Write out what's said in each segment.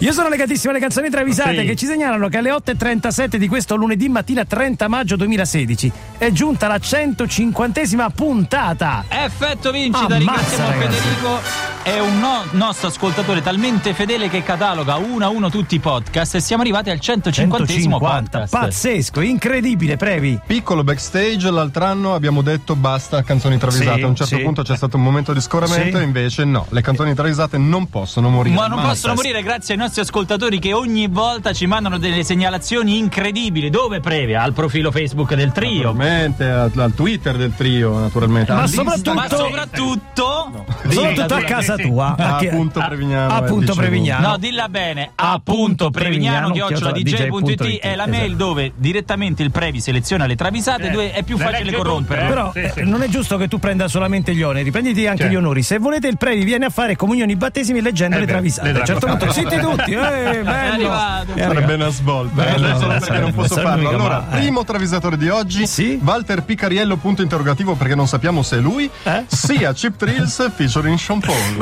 Io sono legatissimo alle canzoni travisate Sì. che ci segnalano che alle 8.37 di questo lunedì mattina 30 maggio 2016 è giunta la 150esima puntata. Effetto vincita, Ammazza, ringraziamo ragazzi. Federico. È un no- nostro ascoltatore talmente fedele che cataloga uno a uno tutti i podcast e siamo arrivati al 150 podcast. pazzesco, incredibile, Previ. Piccolo backstage, l'altro anno abbiamo detto basta canzoni travisate. Sì, a un certo sì. punto c'è stato un momento di scoramento Sì. e invece no, le canzoni travisate non possono morire. Ma non possono morire grazie ai nostri ascoltatori che ogni volta ci mandano delle segnalazioni incredibili. Dove previa? Al profilo Facebook del trio. Naturalmente, al, al Twitter del trio, naturalmente. Ma soprattutto- Ma soprattutto. Soprattutto a casa tua. a che- punto Prevignano. a eh, punto dicevo. Prevignano. No, dilla bene. Appunto, Prevignano, chiocciola DJ.it, DJ.it è la mail esatto. dove direttamente il Previ seleziona le travisate, dove è più le facile corrompere. tutte, Però Sì, eh, sì. non è giusto che tu prenda solamente gli oneri, prenditi anche Certo. gli onori. Se volete il Previ viene a fare comunioni battesimi leggendo Eh le travisate. A un certo punto zitti tutti, eh, bello. Eh, Sarebbe una svolta. Bello, eh, solo perché non posso farlo. Allora, eh. primo travisatore di oggi, Sì? Walter Picariello, punto interrogativo perché non sappiamo se è lui, Eh? sia Chip Thrills featuring Sean Paul.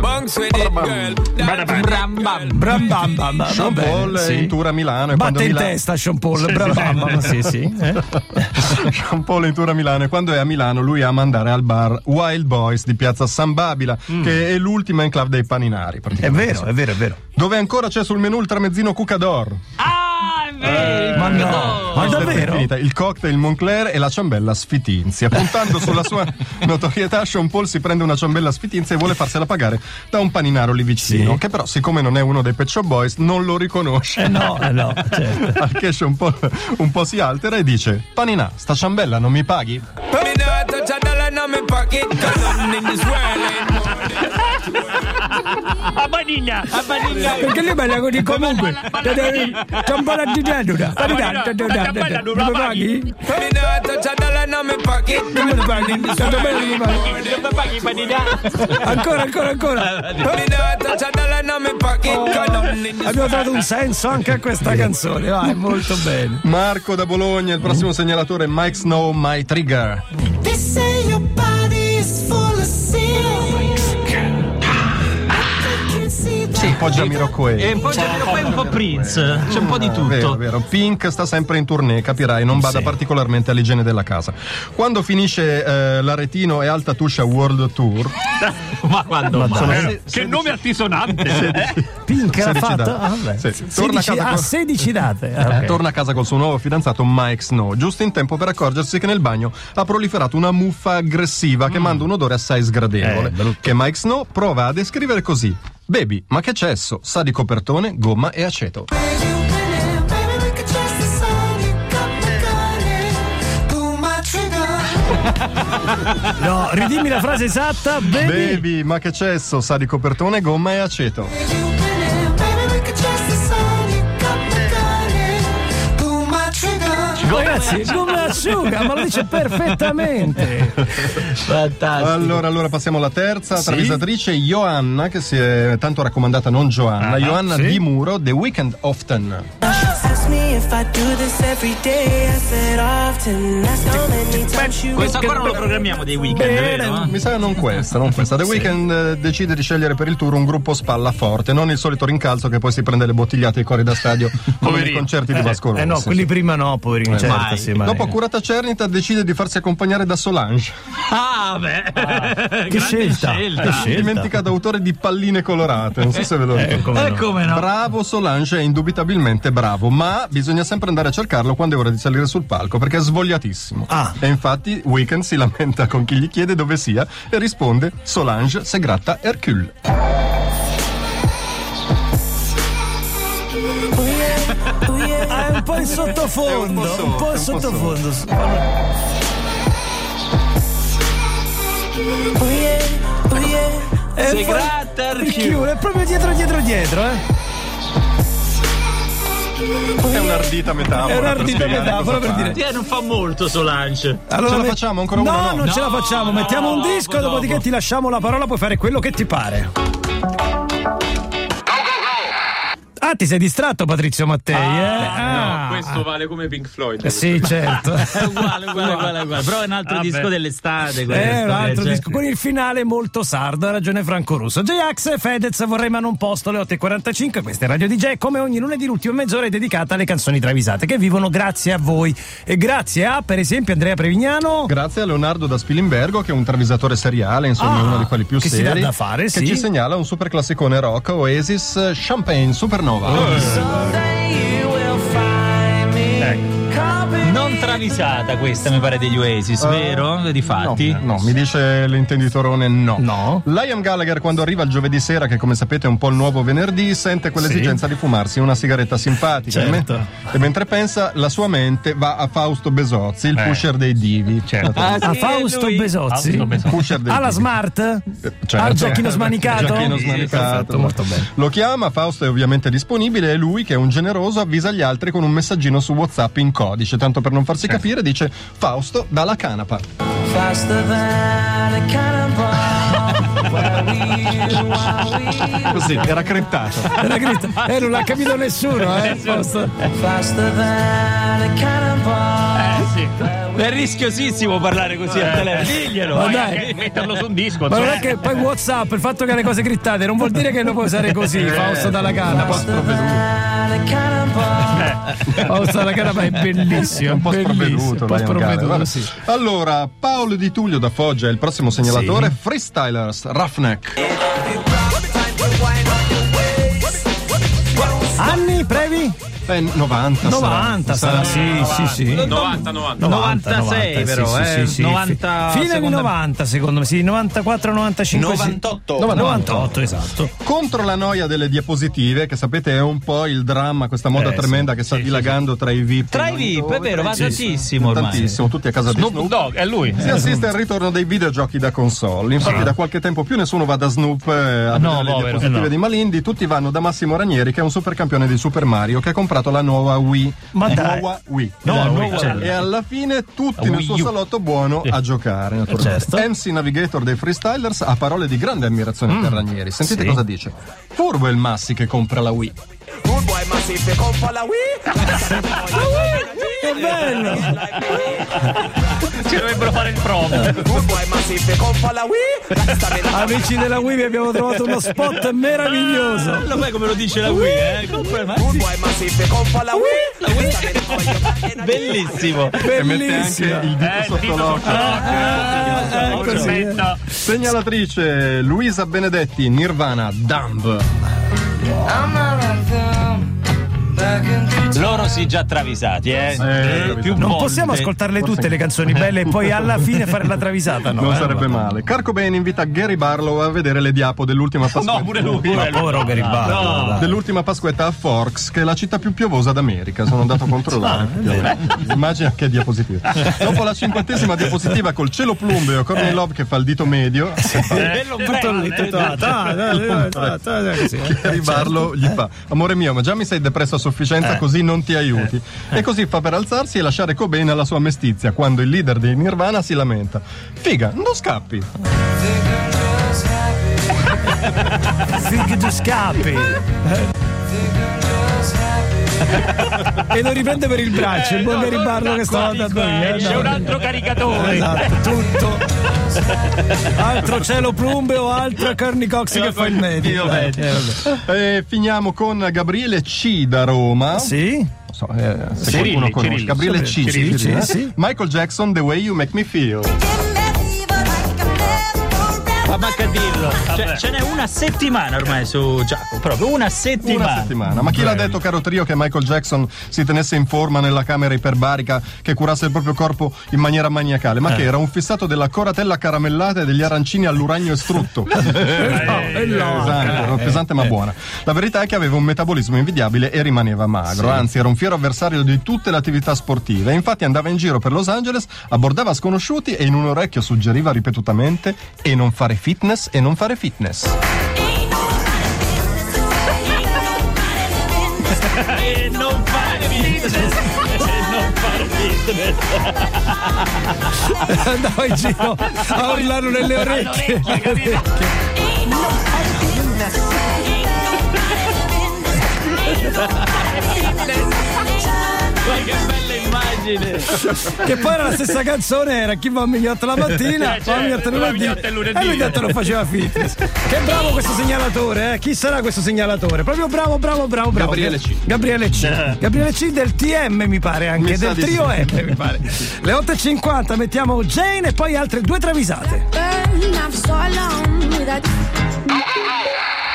Bunks with it, girl. Bram bam. Bram bam bam, Sean Paul sì. in tour a Milano e Batte in Milano- testa Sean Paul, bram bam bam, sì sì. eh. Sean Paul in tour a Milano e quando è a Milano lui ama andare al bar Wild Boys di piazza San Babila, che è l'ultima enclave dei paninari. È vero, è vero, è vero. Dove ancora c'è sul menù il tramezzino Cucador. Ah, è vero. Ma no, ma davvero? finita. Il cocktail Moncler e la ciambella Sfitinzia. Puntando sulla sua notorietà, Sean Paul si prende una ciambella Sfitinzia e vuole farsela pagare da un paninaro lì vicino, Sì. che però, siccome non è uno dei Pet Shop Boys, non lo riconosce. Eh no, eh no, certo. Al che Sean Paul un po' si altera e dice: Paninà, sta ciambella non mi paghi? Me not touch a dollar in my pocket, cause nothing in this world. A Banigna! A Banigna. Perché lui balla così comunque. C'è un po' la dittatura. Non mi paghi? Not touch a dollar in my pocket. Non lo paghi? Tanto bello che mi paghi. Dove paghi Banigna? Ancora, ancora, ancora. Not touch a dollar nothing in this Abbiamo dato un senso anche a questa canzone. Vai, molto bene. Marco da Bologna, il prossimo segnalatore è Mike Snow, My Trigger. They say Sì, un po' Jamiroquai. E un po' Jamiroquai, un po' Prince. C'è un po' di Vero, tutto. vero. Pink sta sempre in tournée, capirai, non bada Sì. particolarmente all'igiene della casa. Quando finisce eh, l'Aretino e Alta Tuscia World Tour, Ma quando? sono mai? se- Che nome altisonante! Pink 16 fatto? date. Ah. Sì. Torna a 16 casa ah, con- 16 date. Ah, ok. torna a casa col suo nuovo fidanzato Mike Snow, giusto in tempo per accorgersi che nel bagno ha proliferato una muffa aggressiva che manda un odore assai sgradevole, Eh, che Mike Snow prova a descrivere così. Baby, ma che c'è esso? Sa di copertone, gomma e aceto. No, ridimmi la frase esatta. Baby. Baby, ma che c'è esso? Sa di copertone, gomma e aceto. Ragazzi, come asciuga, ma lo dice perfettamente. Fantastico. Allora, allora passiamo alla terza Sì. travisatrice, Johanna, che si è tanto raccomandata, non Joanna, Ah, Johanna sì. Di Muro, The Weekend Often. Ask me if I do this every day. I said often. That's how many times you Questo ancora non lo programmiamo dei weekend, vero? Mi sa non questa, non questa. The Weeknd eh, decide di scegliere per il tour un gruppo spalla forte, non il solito rincalzo che poi si prende le bottigliate ai cori da stadio come nei Poverino. concerti di Vasco Rossi. Eh no, quelli prima no, poverini, certo, mai. sì, ma Dopo curata cernita decide di farsi accompagnare da Solange, Ah, beh. Grande scelta. Che scelta. dimenticato autore di Palline colorate, non so se ve lo Eh, ricordo. come Eh, no. come no? Bravo Solange è indubitabilmente bravo, ma bisogna sempre andare a cercarlo quando è ora di salire sul palco perché è svogliatissimo. Ah. E infatti Weekend si lamenta con chi gli chiede dove sia e risponde Solange se gratta Hercule. Ah, è un po' in sottofondo, È un po' in sotto, sottofondo. È Se un po' gratta Hercule. è proprio dietro, dietro, dietro, eh. È un'ardita metafora. È un'ardita metafora per dire. Eh, non fa molto Solange. Allora, Ce la facciamo ancora no, una? No, non ce la No, facciamo. no, Mettiamo un dopo, disco, dopodiché dopo. ti lasciamo la parola, puoi fare quello che ti pare. Infatti sei distratto Patrizio Mattei, eh? Ah. No, questo vale come Pink Floyd. Eh, Sì, certo. È uguale, uguale, uguale, uguale. Però è un altro Vabbè. disco dell'estate. È questo, un altro cioè. disco con il finale molto sardo, ha ragione Franco Russo. J-Ax e Fedez vorrei ma non posto alle 8.45. Questa è Radio DJ. Come ogni lunedì, l'ultima mezz'ora è dedicata alle canzoni travisate che vivono grazie a voi. E grazie a, per esempio, Andrea Prevignano. Grazie a Leonardo da Spilimbergo, che è un travisatore seriale, insomma, Ah, uno di quelli più che si seri. dà da fare, che sì. ci segnala un super classicone rock, Oasis eh, Champagne Supernova. Non travisata questa, mi pare, degli Oasis, Eh, vero? Di fatti. No, no, mi dice l'intenditorone no. No. Liam Gallagher quando arriva il giovedì sera, che come sapete è un po' il nuovo venerdì, sente quell'esigenza di fumarsi una sigaretta simpatica. Certo. E, me- e mentre pensa, la sua mente va a Fausto Besozzi, il pusher dei divi. Certo. Ah, A sì, Fausto lui. Besozzi. Fausto Besozzi. Pusher dei Alla divi. smart? Eh, certo. Al giochino smanicato? Giochino Sì, smanicato. molto bene. Lo chiama, Fausto è ovviamente disponibile e lui, che è un generoso, avvisa gli altri con un messaggino su WhatsApp in codice, tanto per non farsi capire, dice Fausto dalla canapa. Così, era creptato. Era gritto. Eh, non l'ha capito nessuno, eh? Fausto. È rischiosissimo parlare così al telefono. Diglielo. Ma eh. dai. Metterlo su un disco. Ma non è che poi WhatsApp, il fatto che ha le cose grittate, non vuol dire che lo puoi usare così, Fausto dalla canapa. Fausto dalla canapa è bellissimo. È un po' bellissimo, sprovveduto. Un po' sprovveduto, sì. Allora, Paolo Di Tullio da Foggia è il prossimo segnalatore. Freestylers, Roughneck. Anni, previ? Eh, 90. 90 sarà, sì, sì, sì. 90, 90. 96 però, eh, 90 Fine anni secondo me. 90 secondo me, sì, 94, 95. 98. Sì. 98, esatto. Contro la noia delle diapositive, che sapete è un po' il dramma, questa moda Eh, tremenda sì, che sta sì, dilagando tra i VIP. Tra i no? VIP, è vero, va Sì, sì. tantissimo ormai. Tantissimo, tutti a casa di Snoop Snoop. Dogg, è lui. Si assiste al ritorno dei videogiochi da console. Infatti, da qualche tempo più nessuno va da Snoop eh, a No, vedere le povero, diapositive eh no. di Malindi, tutti vanno da Massimo Ranieri, che è un super campione di Super Mario, che ha comprato la nuova Wii. Ma dai. Nuova Wii. No, La Wii, nuova certo. Wii. E alla fine tutti La nel Wii suo salotto buono a giocare. naturalmente. certo. MC Navigator dei Freestylers ha parole di grande ammirazione per Ranieri. Sentite Sì. cosa dice. Furbo è il Massi che compra la Wii. Che bello! Ci dovrebbero fare il promo. Amici della Wii vi abbiamo trovato uno spot meraviglioso. Lo sai come lo dice la Wii, eh? Bellissimo. E mette anche Bellissimo. il dito Eh, sotto dito l'occhio. Ah, così. Aspetta. Segnalatrice Luisa Benedetti, Nirvana, Dumb. Loro si già travisati, eh? Eh, Più Non volte. possiamo ascoltarle tutte le canzoni belle e poi alla fine fare la travisata, no? non eh? sarebbe male. Carco Bene invita Gary Barlow a vedere le diapo dell'ultima pasquetta. No, pure lui. Ma povero Garibaldi. dai. Dell'ultima pasquetta a Forks, che è la città più piovosa d'America. Sono andato a controllare. Immagina che diapositiva. Dopo la cinquantesima diapositiva col cielo plumbeo, Courtney Love che fa il dito medio, Bello Tutto lì, tutto là. Ta, ta, ta, ta, ta, così, eh. Gary Barlow gli fa: Amore mio, ma già mi sei depresso a sufficienza, così non ti aiuti. E così fa per alzarsi e lasciare Cobain alla sua mestizia, quando il leader dei Nirvana si lamenta. Figa, non scappi. Think tu scappi. e lo riprende per il braccio, il buon Garibaldo che stava andando via. eh, C'è no. un altro caricatore. Esatto, tutto. Altro cielo plumbeo, altro Carney Cox che fa il medio. Eh, eh, vabbè. E finiamo con Gabriele C da Roma. Sì? So, eh, se Cirilli, qualcuno conosce. Cirilli. Gabriele C. Cirilli, Cirilli, sì, eh? sì. Michael Jackson, The Way You Make Me Feel. Dirlo. Cioè, ce n'è una settimana ormai su Giacomo, proprio una settimana. Una settimana. Ma chi l'ha detto, caro trio, che Michael Jackson si tenesse in forma nella camera iperbarica, che curasse il proprio corpo in maniera maniacale? Ma che era un fissato della coratella caramellata e degli arancini all'uranio estrutto. Eh, no, pesante, era pesante ma buona. La verità è che aveva un metabolismo invidiabile e rimaneva magro, anzi era un fiero avversario di tutte le attività sportive. Infatti andava in giro per Los Angeles, abbordava sconosciuti e in un orecchio suggeriva ripetutamente e non fare fitness fitness e non fare fitness. e non fare fitness non fare fitness. Andavo in giro a urlare nelle orecchie. Ma che bello! Poi era la stessa canzone, era chi va a migliotto la mattina, Eh, va a migliotto va a lunedì. migliotto il lunedì. E lui detto non faceva fitness. Che bravo questo segnalatore, eh? Chi sarà questo segnalatore? Proprio bravo, bravo, bravo, bravo. Gabriele C. Gabriele C. Gabriele C del TM mi pare anche, Mi del trio sì. M mi pare. Le 8.50 mettiamo Jane e poi altre due travisate.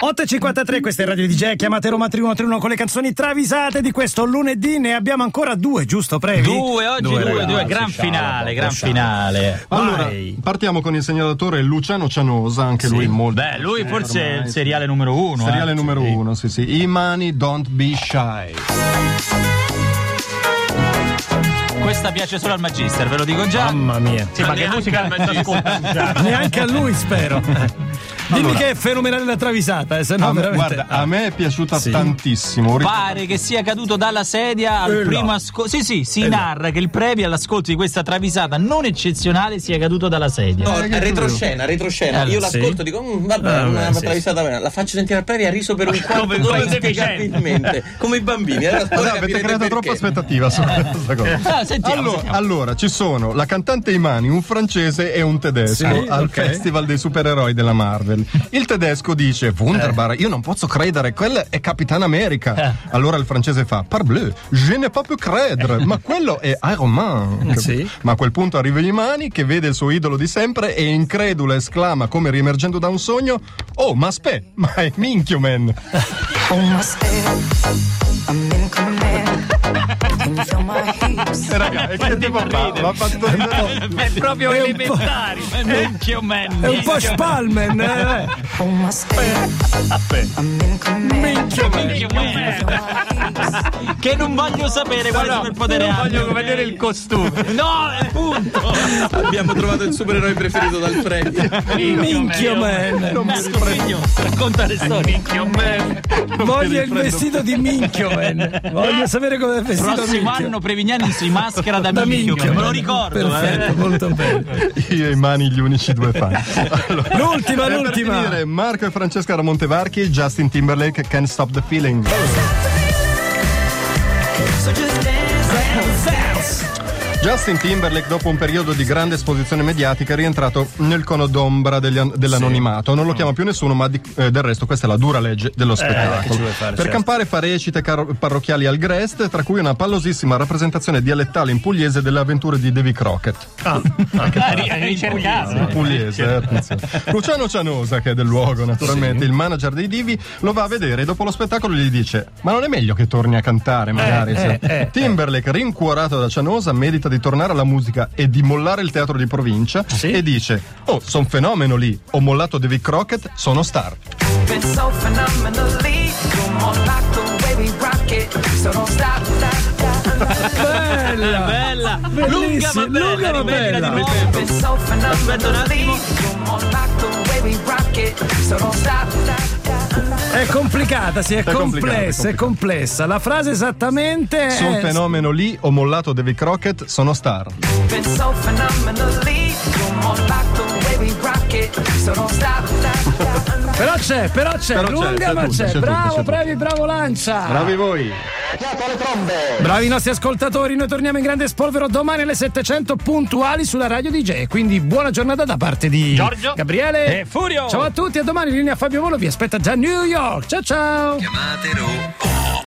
8.53, questa è Radio DJ, chiamate Roma 3131 con le canzoni travisate di questo lunedì, ne abbiamo ancora due, giusto Previ? Due, oggi due, due, ragazzi, gran scialba, finale, gran scialba. finale. Allora, Vai. partiamo con il segnalatore Luciano Cianosa, anche lui molto. Beh, lui forse è il sì. seriale numero uno. Seriale eh. numero Sì. uno, sì, sì. Imani Don't Be Shy. Questa piace solo al Magister, ve lo dico già. Mamma mia. Sì, ma che musica mezzo ascolta? Neanche a lui spero. Dimmi Allora. che è fenomenale la travisata, eh, se no A me- veramente. guarda, a me è piaciuta Sì. tantissimo. Pare che sia caduto dalla sedia al Eh primo ascolto. Sì, sì, si Eh là. narra che il previo all'ascolto di questa travisata non eccezionale sia caduto dalla sedia. No, Eh, retroscena, retroscena. Eh, Io sì. l'ascolto e dico, "Mm, vabbè, Ah, una beh, sì, travisata bene. La faccio sentire al Previ, ha riso per un quarto Come- d'ora inspiegabilmente. Come i bambini. Allora, Allora, avete creato perché. troppa aspettativa su questa cosa. Ah, sentiamo, allora, sentiamo. allora, ci sono la cantante Imani, un francese e un tedesco Sì, al. Festival dei supereroi della Marvel. Il tedesco dice: Wunderbar, io non posso credere, quella è Capitan America. Allora il francese fa: Parbleu, je ne peux plus credere, ma quello è Iron Man. Sì. Ma a quel punto arriva Imani che vede il suo idolo di sempre e incredulo esclama come riemergendo da un sogno: Oh, ma aspetta, ma è Minchio Man. E raga, e che tipo fa? Ma fatto. È proprio È un elementari. Minchio man. È un po' Spalman, eh. Minchio man. Che non voglio sapere quale superpotere non ha. voglio vedere il costume. No, è punto. Abbiamo trovato il supereroe preferito dal Previ. Minchio man. Non mi riprendo. Racconta le storie. Minchio man. Voglio il vestito di Minchio man. Voglio sapere come è il vestito Prossimo Minchio. anno Prevignani si maschera da, Da minchio, Minchio. me lo ricordo. Perfetto, eh. molto bene. Io e Imani gli unici due fan. Allora, L'ultima, l'ultima. Finire, Marco e Francesca da Montevarchi, Justin Timberlake, Can't Stop the Feeling. Justin Timberlake, dopo un periodo di grande esposizione mediatica, è rientrato nel cono d'ombra an- dell'anonimato. Non lo chiama più nessuno, ma di- eh, del resto questa è la dura legge dello ci spettacolo. vuoi fare, per certo. campare fa recite caro- parrocchiali al Grest, tra cui una pallosissima rappresentazione dialettale in pugliese delle avventure di Davy Crockett. Ah, Ah, ri- ricercato. Pugliese, eh, attenzione. Luciano Cianosa, che è del luogo, naturalmente, il manager dei Divi, lo va a vedere e dopo lo spettacolo gli dice: Ma non è meglio che torni a cantare, magari? eh, se-" eh, Timberlake, rincuorato da Cianosa, medita di tornare alla musica e di mollare il teatro di provincia Sì. e dice: Oh, son fenomeno lì, ho mollato Davy Crockett, sono star. Bella. Bella, lunga Bellissima, ma bella, lunga ma bella. Aspetta un attimo. È complicata, sì, è, È complessa, è è complessa. La frase esattamente è fenomeno lì, ho mollato Davy Crockett, sono star. Been so phenomenally, you're more like the way we rock it. So don't stop, stop, stop. Però c'è, però c'è, Però lunga c'è ma tutto, c'è. c'è tutto, bravo, c'è tutto. bravi, bravo Lancia. Bravi voi! Bravi i nostri ascoltatori, noi torniamo in grande spolvero domani alle 700 puntuali sulla radio DJ. Quindi buona giornata da parte di Giorgio Gabriele e Furio. Ciao a tutti, a domani linea Fabio Volo vi aspetta già a New York. Ciao ciao. Chiamate Roma.